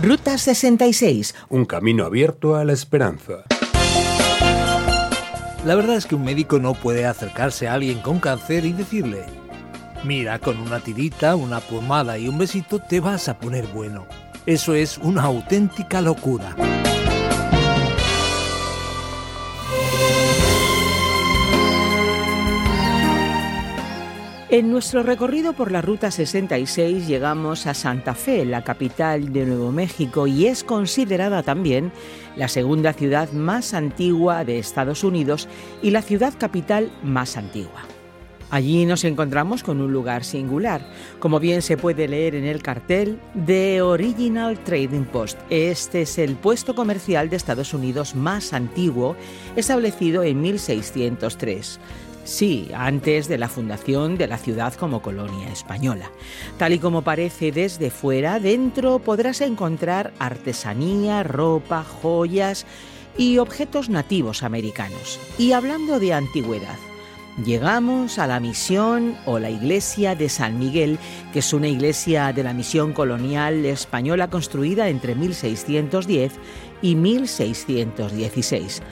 Ruta 66. Un camino abierto a la esperanza. La verdad es que un médico no puede acercarse a alguien con cáncer y decirle, mira, con una tirita, una pomada y un besito te vas a poner bueno. Eso es una auténtica locura. En nuestro recorrido por la Ruta 66 llegamos a Santa Fe, la capital de Nuevo México, y es considerada también la segunda ciudad más antigua de Estados Unidos y la ciudad capital más antigua. Allí nos encontramos con un lugar singular, como bien se puede leer en el cartel The Original Trading Post. Este es el puesto comercial de Estados Unidos más antiguo, establecido en 1603. Sí, antes de la fundación de la ciudad como colonia española. Tal y como parece desde fuera, dentro podrás encontrar artesanía, ropa, joyas y objetos nativos americanos. Y hablando de antigüedad, llegamos a la misión o la iglesia de San Miguel, que es una iglesia de la misión colonial española construida entre 1610 y 1616.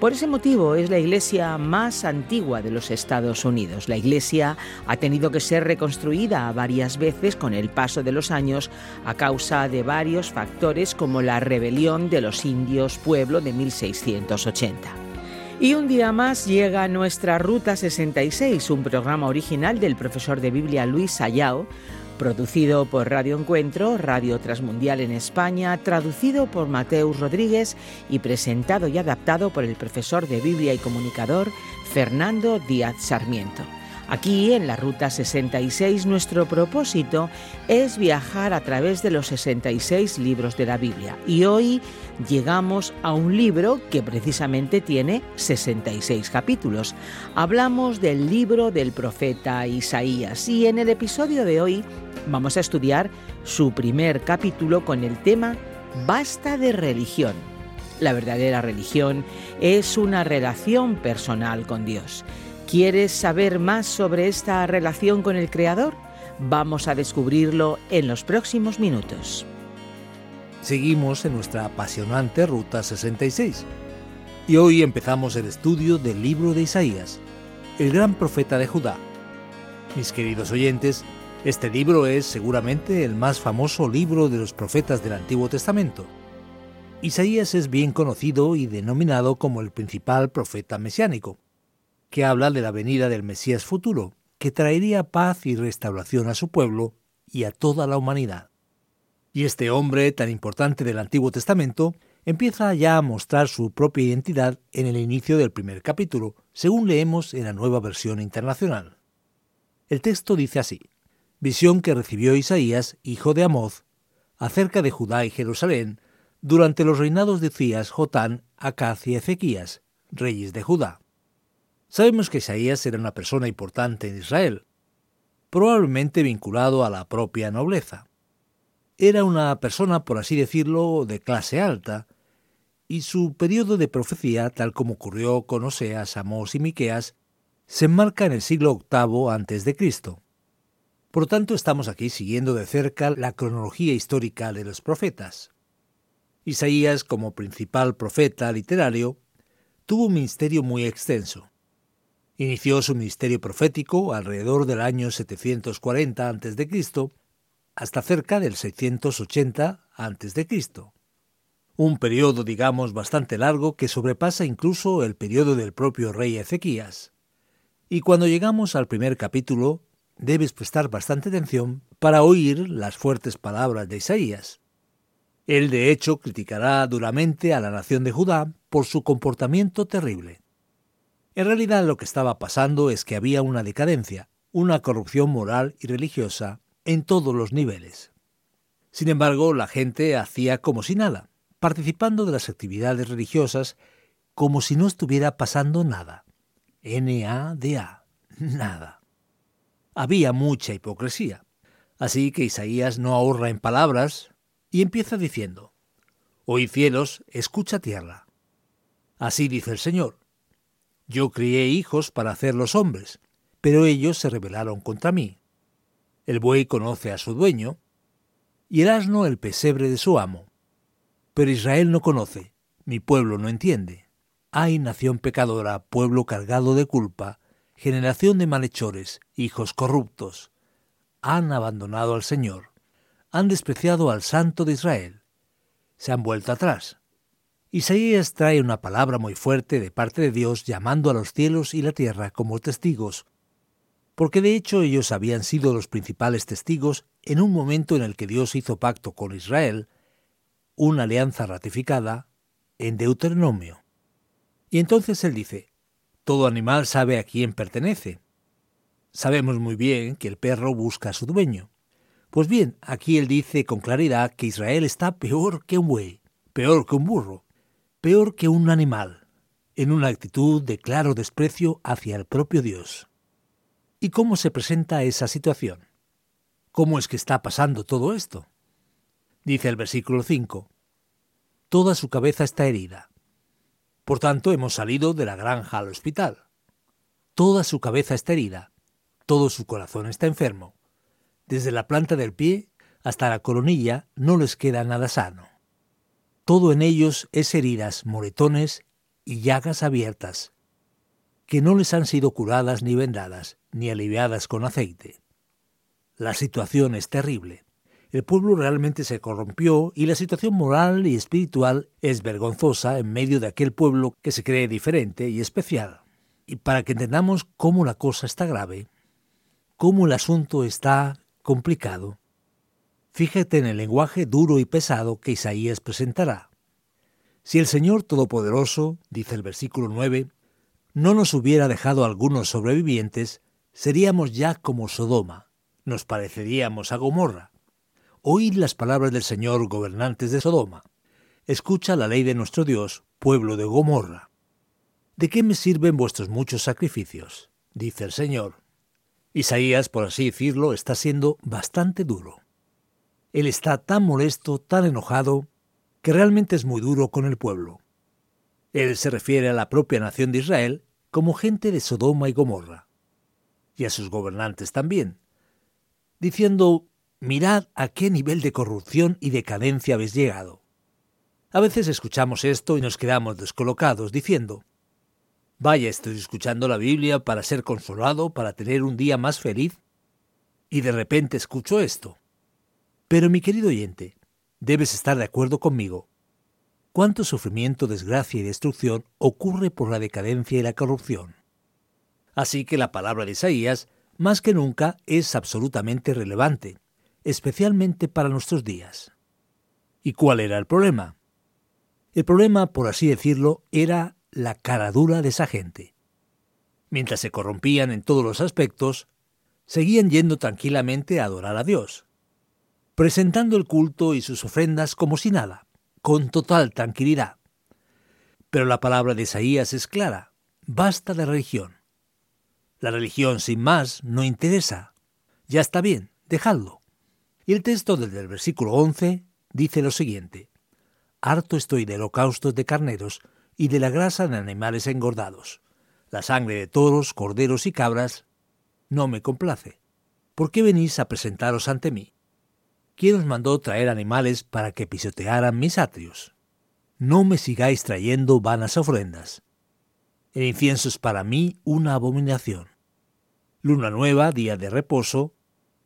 Por ese motivo es la iglesia más antigua de los Estados Unidos. La iglesia ha tenido que ser reconstruida varias veces con el paso de los años a causa de varios factores como la rebelión de los indios pueblo de 1680. Y un día más llega nuestra Ruta 66, un programa original del profesor de Biblia Luis Sayao, producido por Radio Encuentro, Radio Transmundial en España, traducido por Mateus Rodríguez y presentado y adaptado por el profesor de Biblia y comunicador Fernando Díaz Sarmiento. Aquí, en la Ruta 66, nuestro propósito es viajar a través de los 66 libros de la Biblia. Y hoy llegamos a un libro que precisamente tiene 66 capítulos. Hablamos del libro del profeta Isaías y en el episodio de hoy vamos a estudiar su primer capítulo con el tema Basta de religión. La verdadera religión es una relación personal con Dios. ¿Quieres saber más sobre esta relación con el Creador? Vamos a descubrirlo en los próximos minutos. Seguimos en nuestra apasionante Ruta 66 y hoy empezamos el estudio del libro de Isaías, el gran profeta de Judá. Mis queridos oyentes, este libro es seguramente el más famoso libro de los profetas del Antiguo Testamento. Isaías es bien conocido y denominado como el principal profeta mesiánico que habla de la venida del Mesías futuro, que traería paz y restauración a su pueblo y a toda la humanidad. Y este hombre tan importante del Antiguo Testamento empieza ya a mostrar su propia identidad en el inicio del primer capítulo, según leemos en la nueva versión internacional. El texto dice así, visión que recibió Isaías, hijo de Amoz, acerca de Judá y Jerusalén, durante los reinados de Cías, Jotán, Acaz y Ezequías, reyes de Judá. Sabemos que Isaías era una persona importante en Israel, probablemente vinculado a la propia nobleza. Era una persona, por así decirlo, de clase alta, y su periodo de profecía, tal como ocurrió con Oseas, Amós y Miqueas, se enmarca en el siglo VIII Cristo. Por lo tanto, estamos aquí siguiendo de cerca la cronología histórica de los profetas. Isaías, como principal profeta literario, tuvo un ministerio muy extenso. Inició su ministerio profético alrededor del año 740 a.C. hasta cerca del 680 a.C. Un periodo, digamos, bastante largo que sobrepasa incluso el periodo del propio rey Ezequías. Y cuando llegamos al primer capítulo, debes prestar bastante atención para oír las fuertes palabras de Isaías. Él, de hecho, criticará duramente a la nación de Judá por su comportamiento terrible. En realidad lo que estaba pasando es que había una decadencia, una corrupción moral y religiosa en todos los niveles. Sin embargo, la gente hacía como si nada, participando de las actividades religiosas como si no estuviera pasando nada. N-A-D-A, nada. Había mucha hipocresía. Así que Isaías no ahorra en palabras y empieza diciendo, Oí cielos, escucha tierra. Así dice el Señor. Yo crié hijos para hacerlos hombres, pero ellos se rebelaron contra mí. El buey conoce a su dueño, y el asno el pesebre de su amo. Pero Israel no conoce, mi pueblo no entiende. Ay, nación pecadora, pueblo cargado de culpa, generación de malhechores, hijos corruptos. Han abandonado al Señor, han despreciado al Santo de Israel, se han vuelto atrás. Isaías trae una palabra muy fuerte de parte de Dios llamando a los cielos y la tierra como testigos, porque de hecho ellos habían sido los principales testigos en un momento en el que Dios hizo pacto con Israel, una alianza ratificada en Deuteronomio. Y entonces él dice, todo animal sabe a quién pertenece. Sabemos muy bien que el perro busca a su dueño. Pues bien, aquí él dice con claridad que Israel está peor que un buey, peor que un burro, peor que un animal, en una actitud de claro desprecio hacia el propio Dios. ¿Y cómo se presenta esa situación? ¿Cómo es que está pasando todo esto? Dice el versículo 5. Toda su cabeza está herida. Por tanto, hemos salido de la granja al hospital. Toda su cabeza está herida. Todo su corazón está enfermo. Desde la planta del pie hasta la coronilla no les queda nada sano. Todo en ellos es heridas, moretones y llagas abiertas, que no les han sido curadas ni vendadas, ni aliviadas con aceite. La situación es terrible. El pueblo realmente se corrompió y la situación moral y espiritual es vergonzosa en medio de aquel pueblo que se cree diferente y especial. Y para que entendamos cómo la cosa está grave, cómo el asunto está complicado, fíjate en el lenguaje duro y pesado que Isaías presentará. Si el Señor Todopoderoso, dice el versículo 9, no nos hubiera dejado algunos sobrevivientes, seríamos ya como Sodoma, nos pareceríamos a Gomorra. Oíd las palabras del Señor, gobernantes de Sodoma. Escucha la ley de nuestro Dios, pueblo de Gomorra. ¿De qué me sirven vuestros muchos sacrificios? dice el Señor. Isaías, por así decirlo, está siendo bastante duro. Él está tan molesto, tan enojado, que realmente es muy duro con el pueblo. Él se refiere a la propia nación de Israel como gente de Sodoma y Gomorra, y a sus gobernantes también, diciendo, mirad a qué nivel de corrupción y decadencia habéis llegado. A veces escuchamos esto y nos quedamos descolocados, diciendo, vaya, estoy escuchando la Biblia para ser consolado, para tener un día más feliz, y de repente escucho esto. Pero mi querido oyente, debes estar de acuerdo conmigo cuánto sufrimiento, desgracia y destrucción ocurre por la decadencia y la corrupción. Así que la palabra de Isaías, más que nunca, es absolutamente relevante, especialmente para nuestros días. ¿Y cuál era el problema? El problema, por así decirlo, era la caradura de esa gente. Mientras se corrompían en todos los aspectos, seguían yendo tranquilamente a adorar a Dios, presentando el culto y sus ofrendas como si nada con total tranquilidad. Pero la palabra de Isaías es clara, basta de religión. La religión sin más no interesa. Ya está bien, dejadlo. Y el texto desde el versículo 11 dice lo siguiente, Harto estoy de holocaustos de carneros y de la grasa de animales engordados. La sangre de toros, corderos y cabras no me complace. ¿Por qué venís a presentaros ante mí? ¿Quién os mandó traer animales para que pisotearan mis atrios? No me sigáis trayendo vanas ofrendas. El incienso es para mí una abominación. Luna nueva, día de reposo,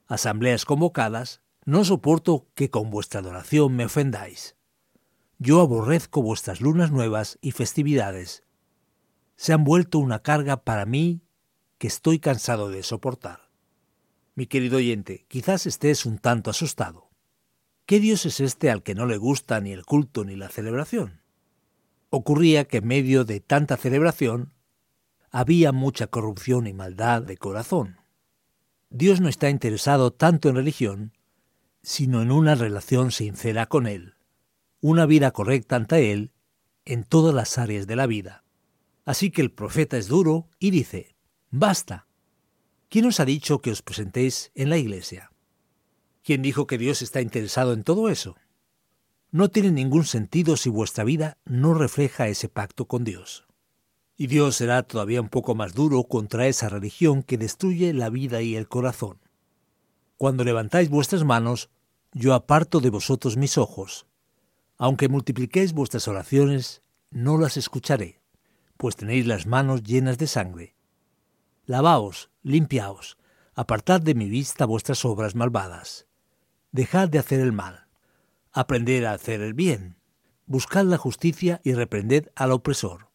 asambleas convocadas, no soporto que con vuestra adoración me ofendáis. Yo aborrezco vuestras lunas nuevas y festividades. Se han vuelto una carga para mí que estoy cansado de soportar. Mi querido oyente, quizás estés un tanto asustado. ¿Qué Dios es este al que no le gusta ni el culto ni la celebración? Ocurría que en medio de tanta celebración había mucha corrupción y maldad de corazón. Dios no está interesado tanto en religión, sino en una relación sincera con Él, una vida correcta ante Él en todas las áreas de la vida. Así que el profeta es duro y dice, basta. ¿Quién os ha dicho que os presentéis en la iglesia? ¿Quién dijo que Dios está interesado en todo eso? No tiene ningún sentido si vuestra vida no refleja ese pacto con Dios. Y Dios será todavía un poco más duro contra esa religión que destruye la vida y el corazón. Cuando levantáis vuestras manos, yo aparto de vosotros mis ojos. Aunque multipliquéis vuestras oraciones, no las escucharé, pues tenéis las manos llenas de sangre. Lavaos, limpiaos, apartad de mi vista vuestras obras malvadas. Dejad de hacer el mal. Aprended a hacer el bien. Buscad la justicia y reprended al opresor.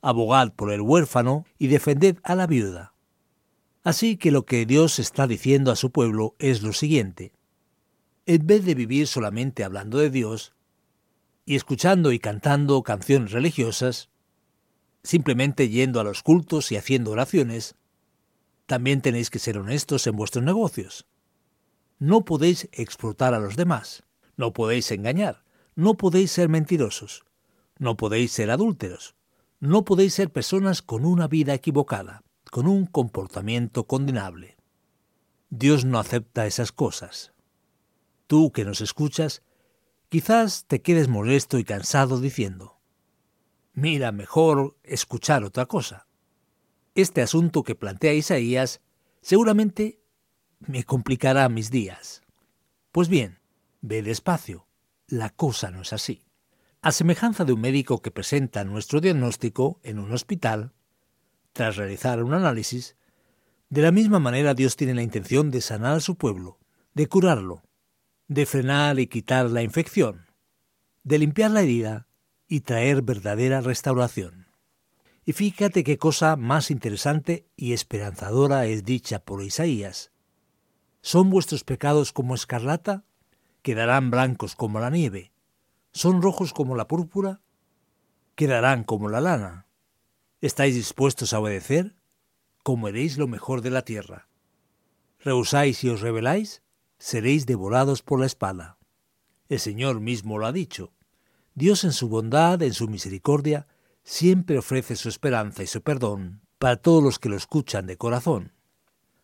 Abogad por el huérfano y defended a la viuda. Así que lo que Dios está diciendo a su pueblo es lo siguiente. En vez de vivir solamente hablando de Dios y escuchando y cantando canciones religiosas, simplemente yendo a los cultos y haciendo oraciones, también tenéis que ser honestos en vuestros negocios. No podéis explotar a los demás, no podéis engañar, no podéis ser mentirosos, no podéis ser adúlteros, no podéis ser personas con una vida equivocada con un comportamiento condenable. Dios no acepta esas cosas. Tú que nos escuchas, quizás te quedes molesto y cansado diciendo, mira, mejor escuchar otra cosa. Este asunto que plantea Isaías seguramente me complicará mis días. Pues bien, ve despacio, la cosa no es así. A semejanza de un médico que presenta nuestro diagnóstico en un hospital, tras realizar un análisis, de la misma manera Dios tiene la intención de sanar a su pueblo, de curarlo, de frenar y quitar la infección, de limpiar la herida y traer verdadera restauración. Y fíjate qué cosa más interesante y esperanzadora es dicha por Isaías. ¿Son vuestros pecados como escarlata? Quedarán blancos como la nieve. ¿Son rojos como la púrpura? Quedarán como la lana. ¿Estáis dispuestos a obedecer? Comeréis lo mejor de la tierra. ¿Rehusáis y os rebeláis? Seréis devorados por la espada. El Señor mismo lo ha dicho. Dios en su bondad, en su misericordia, siempre ofrece su esperanza y su perdón para todos los que lo escuchan de corazón.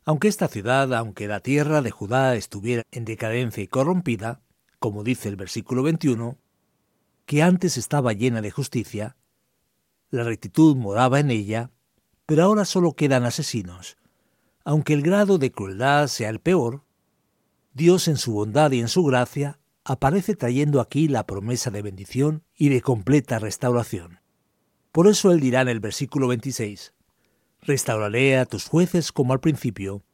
Aunque esta ciudad, aunque la tierra de Judá estuviera en decadencia y corrompida, como dice el versículo 21, que antes estaba llena de justicia, la rectitud moraba en ella, pero ahora solo quedan asesinos. Aunque el grado de crueldad sea el peor, Dios en su bondad y en su gracia aparece trayendo aquí la promesa de bendición y de completa restauración. Por eso él dirá en el versículo 26, Restauraré a tus jueces como al principio,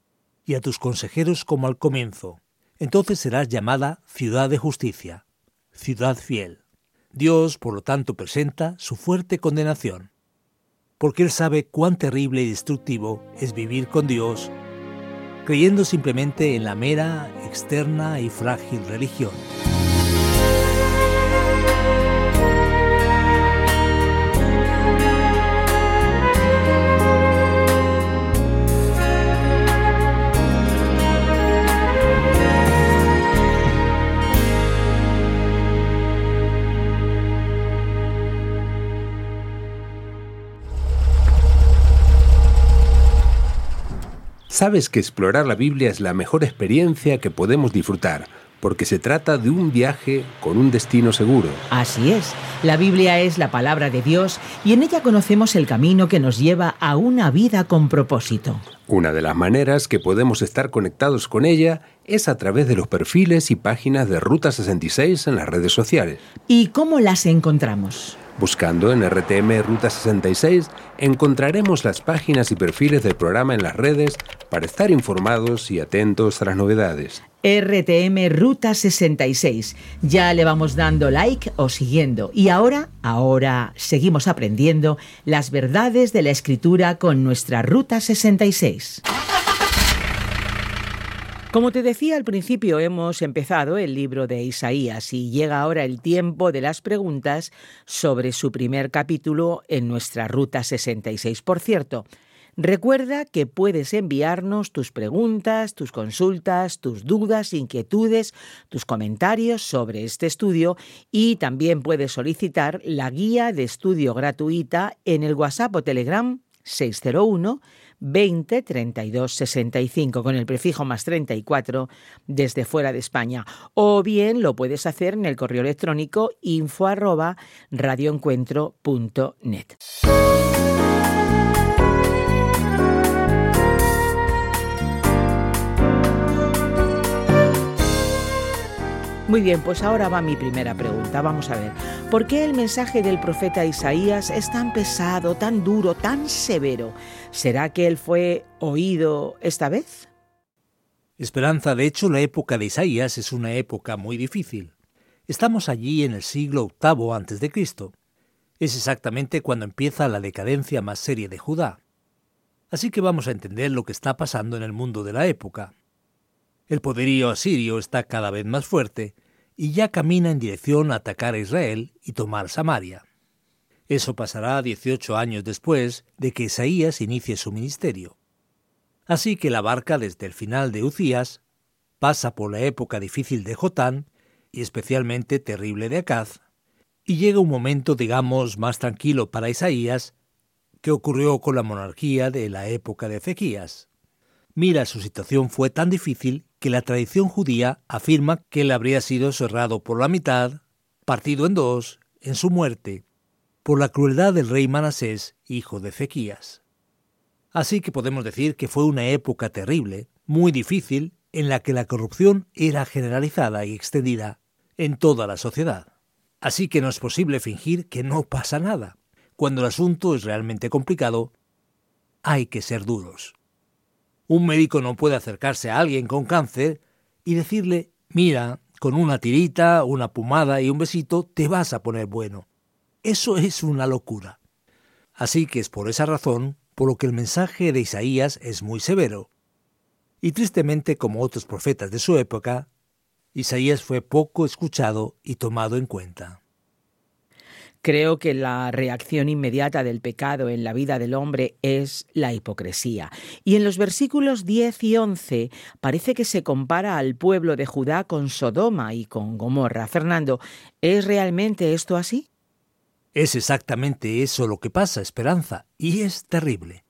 y a tus consejeros como al comienzo. Entonces serás llamada ciudad de justicia, ciudad fiel. Dios, por lo tanto, presenta su fuerte condenación, porque Él sabe cuán terrible y destructivo es vivir con Dios, creyendo simplemente en la mera, externa y frágil religión. Sabes que explorar la Biblia es la mejor experiencia que podemos disfrutar, porque se trata de un viaje con un destino seguro. Así es, la Biblia es la palabra de Dios y en ella conocemos el camino que nos lleva a una vida con propósito. Una de las maneras que podemos estar conectados con ella es a través de los perfiles y páginas de Ruta 66 en las redes sociales. ¿Y cómo las encontramos? Buscando en RTM Ruta 66 encontraremos las páginas y perfiles del programa en las redes para estar informados y atentos a las novedades. RTM Ruta 66. Ya le vamos dando like o siguiendo. Y ahora, ahora seguimos aprendiendo las verdades de la escritura con nuestra Ruta 66. Como te decía al principio, hemos empezado el libro de Isaías y llega ahora el tiempo de las preguntas sobre su primer capítulo en nuestra Ruta 66. Por cierto, Recuerda que puedes enviarnos tus preguntas, tus consultas, tus dudas, inquietudes, tus comentarios sobre este estudio y también puedes solicitar la guía de estudio gratuita en el WhatsApp o Telegram 601 20 32 65 con el prefijo más 34 desde fuera de España. O bien lo puedes hacer en el correo electrónico info arroba radioencuentro.net. Muy bien, pues ahora va mi primera pregunta. Vamos a ver, ¿por qué el mensaje del profeta Isaías es tan pesado, tan duro, tan severo? ¿Será que él fue oído esta vez? Esperanza, de hecho, la época de Isaías es una época muy difícil. Estamos allí en el siglo VIII a.C. Es exactamente cuando empieza la decadencia más seria de Judá. Así que vamos a entender lo que está pasando en el mundo de la época. El poderío asirio está cada vez más fuerte y ya camina en dirección a atacar a Israel y tomar Samaria. Eso pasará 18 años después de que Isaías inicie su ministerio. Así que la barca desde el final de Ucías pasa por la época difícil de Jotán y especialmente terrible de Acaz, y llega un momento, digamos, más tranquilo para Isaías que ocurrió con la monarquía de la época de Ezequías. Mira, su situación fue tan difícil que la tradición judía afirma que él habría sido cerrado por la mitad, partido en dos, en su muerte, por la crueldad del rey Manasés, hijo de Ezequías. Así que podemos decir que fue una época terrible, muy difícil, en la que la corrupción era generalizada y extendida en toda la sociedad. Así que no es posible fingir que no pasa nada. Cuando el asunto es realmente complicado, hay que ser duros. Un médico no puede acercarse a alguien con cáncer y decirle, mira, con una tirita, una pomada y un besito te vas a poner bueno. Eso es una locura. Así que es por esa razón por lo que el mensaje de Isaías es muy severo. Y tristemente, como otros profetas de su época, Isaías fue poco escuchado y tomado en cuenta. Creo que la reacción inmediata del pecado en la vida del hombre es la hipocresía. Y en los versículos 10 y 11 parece que se compara al pueblo de Judá con Sodoma y con Gomorra. Fernando, ¿es realmente esto así? Es exactamente eso lo que pasa, Esperanza, y es terrible.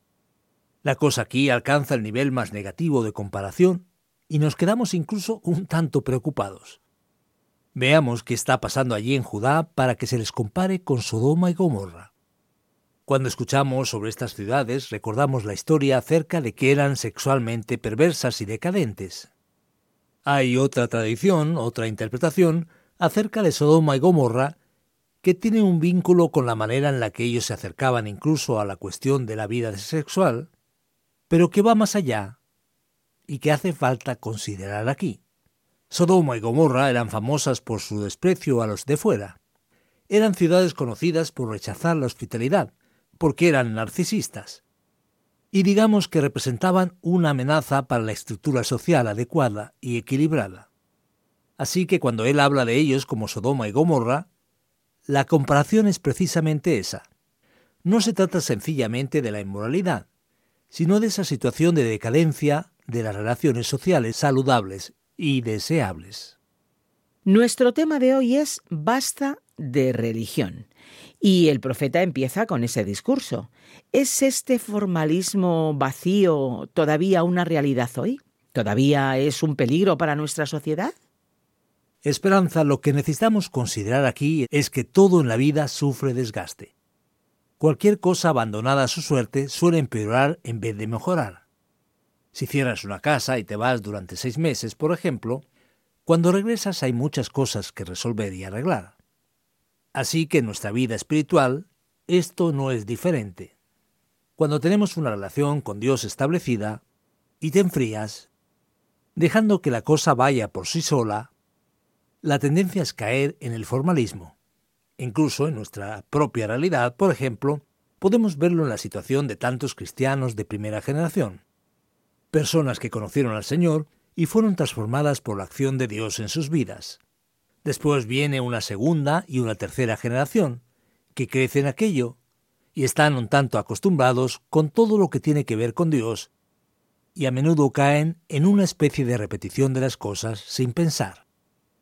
La cosa aquí alcanza el nivel más negativo de comparación y nos quedamos incluso un tanto preocupados. Veamos qué está pasando allí en Judá para que se les compare con Sodoma y Gomorra. Cuando escuchamos sobre estas ciudades recordamos la historia acerca de que eran sexualmente perversas y decadentes. Hay otra tradición, otra interpretación acerca de Sodoma y Gomorra que tiene un vínculo con la manera en la que ellos se acercaban incluso a la cuestión de la vida sexual, pero que va más allá y que hace falta considerar aquí. Sodoma y Gomorra eran famosas por su desprecio a los de fuera. Eran ciudades conocidas por rechazar la hospitalidad, porque eran narcisistas. Y digamos que representaban una amenaza para la estructura social adecuada y equilibrada. Así que cuando él habla de ellos como Sodoma y Gomorra, la comparación es precisamente esa. No se trata sencillamente de la inmoralidad, sino de esa situación de decadencia de las relaciones sociales saludables y deseables. Nuestro tema de hoy es basta de religión. Y el profeta empieza con ese discurso. ¿Es este formalismo vacío todavía una realidad hoy? ¿Todavía es un peligro para nuestra sociedad? Esperanza, lo que necesitamos considerar aquí es que todo en la vida sufre desgaste. Cualquier cosa abandonada a su suerte suele empeorar en vez de mejorar. Si cierras una casa y te vas durante seis meses, por ejemplo, cuando regresas hay muchas cosas que resolver y arreglar. Así que en nuestra vida espiritual esto no es diferente. Cuando tenemos una relación con Dios establecida y te enfrías, dejando que la cosa vaya por sí sola, la tendencia es caer en el formalismo. Incluso en nuestra propia realidad, por ejemplo, podemos verlo en la situación de tantos cristianos de primera generación personas que conocieron al Señor y fueron transformadas por la acción de Dios en sus vidas. Después viene una segunda y una tercera generación, que crece en aquello, y están un tanto acostumbrados con todo lo que tiene que ver con Dios y a menudo caen en una especie de repetición de las cosas sin pensar.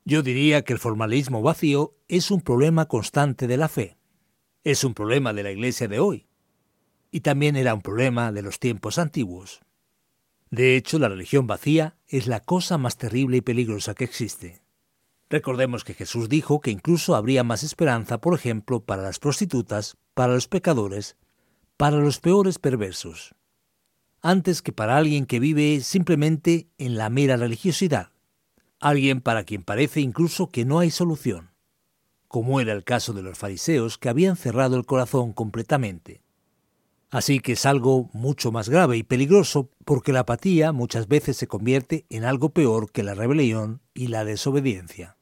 Yo diría que el formalismo vacío es un problema constante de la fe. Es un problema de la Iglesia de hoy. Y también era un problema de los tiempos antiguos. De hecho, la religión vacía es la cosa más terrible y peligrosa que existe. Recordemos que Jesús dijo que incluso habría más esperanza, por ejemplo, para las prostitutas, para los pecadores, para los peores perversos, antes que para alguien que vive simplemente en la mera religiosidad, alguien para quien parece incluso que no hay solución, como era el caso de los fariseos que habían cerrado el corazón completamente. Así que es algo mucho más grave y peligroso porque la apatía muchas veces se convierte en algo peor que la rebelión y la desobediencia.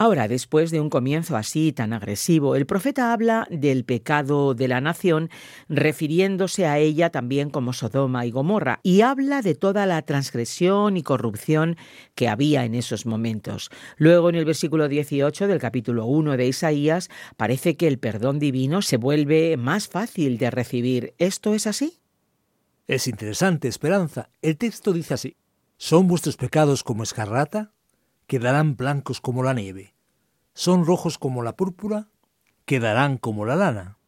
Ahora, después de un comienzo así tan agresivo, el profeta habla del pecado de la nación, refiriéndose a ella también como Sodoma y Gomorra, y habla de toda la transgresión y corrupción que había en esos momentos. Luego, en el versículo 18 del capítulo 1 de Isaías, parece que el perdón divino se vuelve más fácil de recibir. ¿Esto es así? Es interesante, Esperanza. El texto dice así, ¿son vuestros pecados como escarlata? Quedarán blancos como la nieve. Son rojos como la púrpura, quedarán como la lana.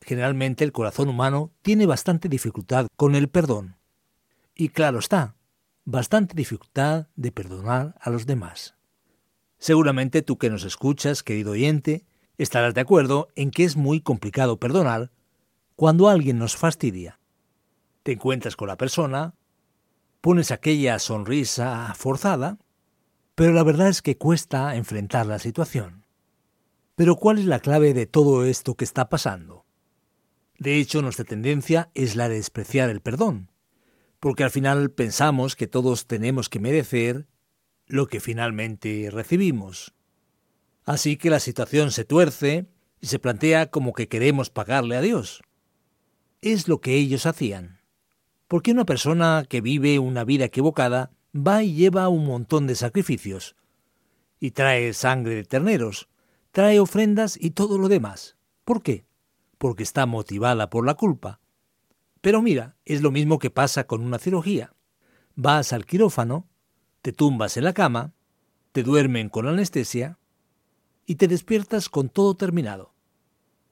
Generalmente el corazón humano tiene bastante dificultad con el perdón. Y claro está, bastante dificultad de perdonar a los demás. Seguramente tú que nos escuchas, querido oyente, estarás de acuerdo en que es muy complicado perdonar cuando alguien nos fastidia. Te encuentras con la persona, pones aquella sonrisa forzada pero la verdad es que cuesta enfrentar la situación. Pero ¿cuál es la clave de todo esto que está pasando? De hecho, nuestra tendencia es la de despreciar el perdón, porque al final pensamos que todos tenemos que merecer lo que finalmente recibimos. Así que la situación se tuerce y se plantea como que queremos pagarle a Dios. Es lo que ellos hacían. Porque una persona que vive una vida equivocada va y lleva un montón de sacrificios, y trae sangre de terneros, trae ofrendas y todo lo demás. ¿Por qué? Porque está motivada por la culpa. Pero mira, es lo mismo que pasa con una cirugía. Vas al quirófano, te tumbas en la cama, te duermen con anestesia y te despiertas con todo terminado.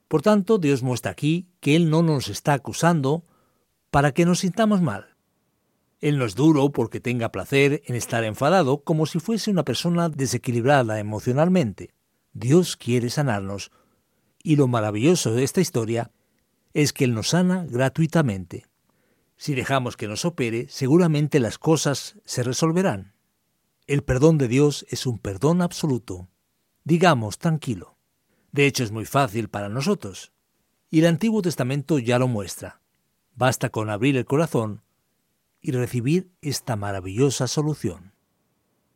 Por tanto, Dios muestra aquí que Él no nos está acusando para que nos sintamos mal. Él no es duro porque tenga placer en estar enfadado como si fuese una persona desequilibrada emocionalmente. Dios quiere sanarnos. Y lo maravilloso de esta historia es que Él nos sana gratuitamente. Si dejamos que nos opere, seguramente las cosas se resolverán. El perdón de Dios es un perdón absoluto. Digamos, tranquilo. De hecho, es muy fácil para nosotros. Y el Antiguo Testamento ya lo muestra. Basta con abrir el corazón y recibir esta maravillosa solución.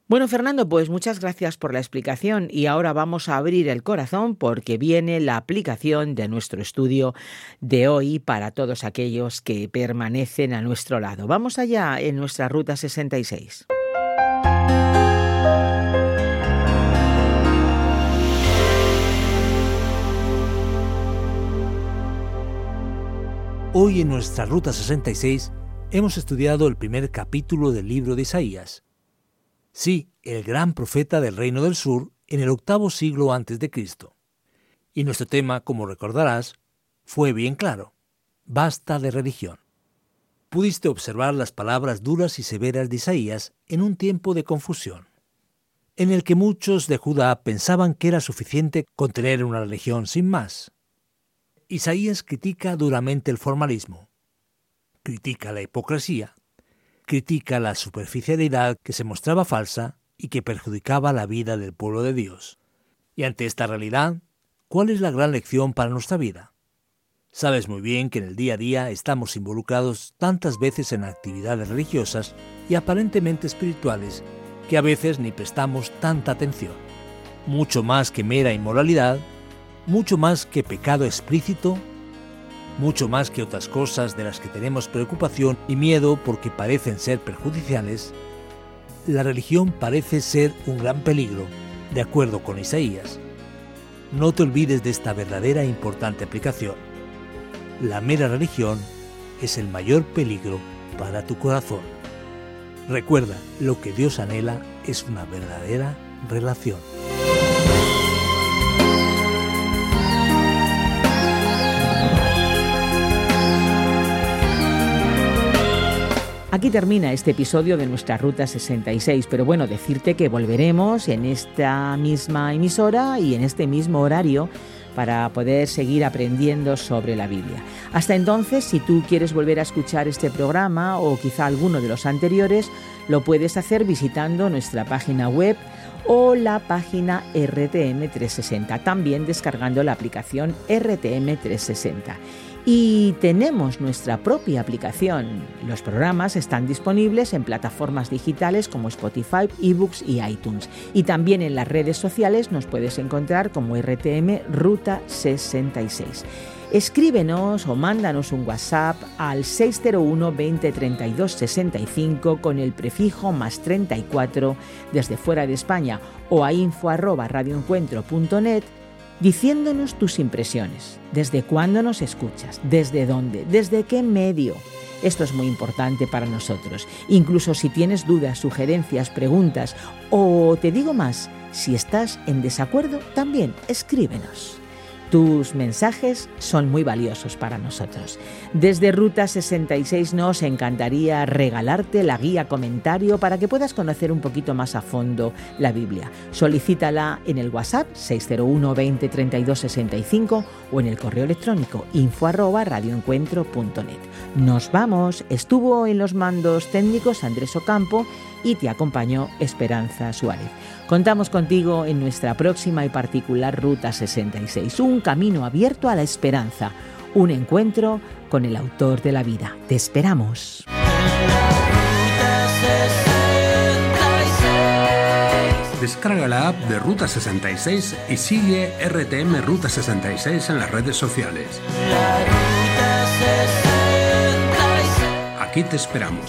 Bueno, Fernando, pues muchas gracias por la explicación y ahora vamos a abrir el corazón porque viene la aplicación de nuestro estudio de hoy para todos aquellos que permanecen a nuestro lado. Vamos allá en nuestra Ruta 66. Hoy en nuestra Ruta 66 hemos estudiado el primer capítulo del libro de Isaías. Sí, el gran profeta del reino del sur en el octavo siglo antes de Cristo. Y nuestro tema, como recordarás, fue bien claro. Basta de religión. Pudiste observar las palabras duras y severas de Isaías en un tiempo de confusión, en el que muchos de Judá pensaban que era suficiente con tener una religión sin más. Isaías critica duramente el formalismo, critica la hipocresía, critica la superficialidad que se mostraba falsa y que perjudicaba la vida del pueblo de Dios. Y ante esta realidad, ¿cuál es la gran lección para nuestra vida? Sabes muy bien que en el día a día estamos involucrados tantas veces en actividades religiosas y aparentemente espirituales que a veces ni prestamos tanta atención. Mucho más que mera inmoralidad, mucho más que pecado explícito mucho más que otras cosas de las que tenemos preocupación y miedo porque parecen ser perjudiciales, la religión parece ser un gran peligro, de acuerdo con Isaías. No te olvides de esta verdadera e importante aplicación. la mera religión es el mayor peligro para tu corazón. Recuerda, lo que Dios anhela es una verdadera relación. Aquí termina este episodio de nuestra Ruta 66, pero bueno, decirte que volveremos en esta misma emisora y en este mismo horario para poder seguir aprendiendo sobre la Biblia. Hasta entonces, si tú quieres volver a escuchar este programa o quizá alguno de los anteriores, lo puedes hacer visitando nuestra página web o la página RTM360, también descargando la aplicación RTM360 y tenemos nuestra propia aplicación. Los programas están disponibles en plataformas digitales como Spotify, eBooks y iTunes. Y también en las redes sociales nos puedes encontrar como RTM Ruta 66. Escríbenos o mándanos un WhatsApp al 601 20 32 65 con el prefijo más 34 desde fuera de España o a info diciéndonos tus impresiones, desde cuándo nos escuchas, desde dónde, desde qué medio. Esto es muy importante para nosotros. Incluso si tienes dudas, sugerencias, preguntas o te digo más, si estás en desacuerdo, también escríbenos. Tus mensajes son muy valiosos para nosotros. Desde Ruta 66 nos encantaría regalarte la guía comentario para que puedas conocer un poquito más a fondo la Biblia. Solicítala en el WhatsApp 601 20 32 65 o en el correo electrónico info arroba radioencuentro.net. Nos vamos. Estuvo en los mandos técnicos Andrés Ocampo y te acompañó Esperanza Suárez. Contamos contigo en nuestra próxima y particular Ruta 66, un camino abierto a la esperanza, un encuentro con el autor de la vida. Te esperamos. Descarga la app de Ruta 66 y sigue RTM Ruta 66 en las redes sociales. Aquí te esperamos.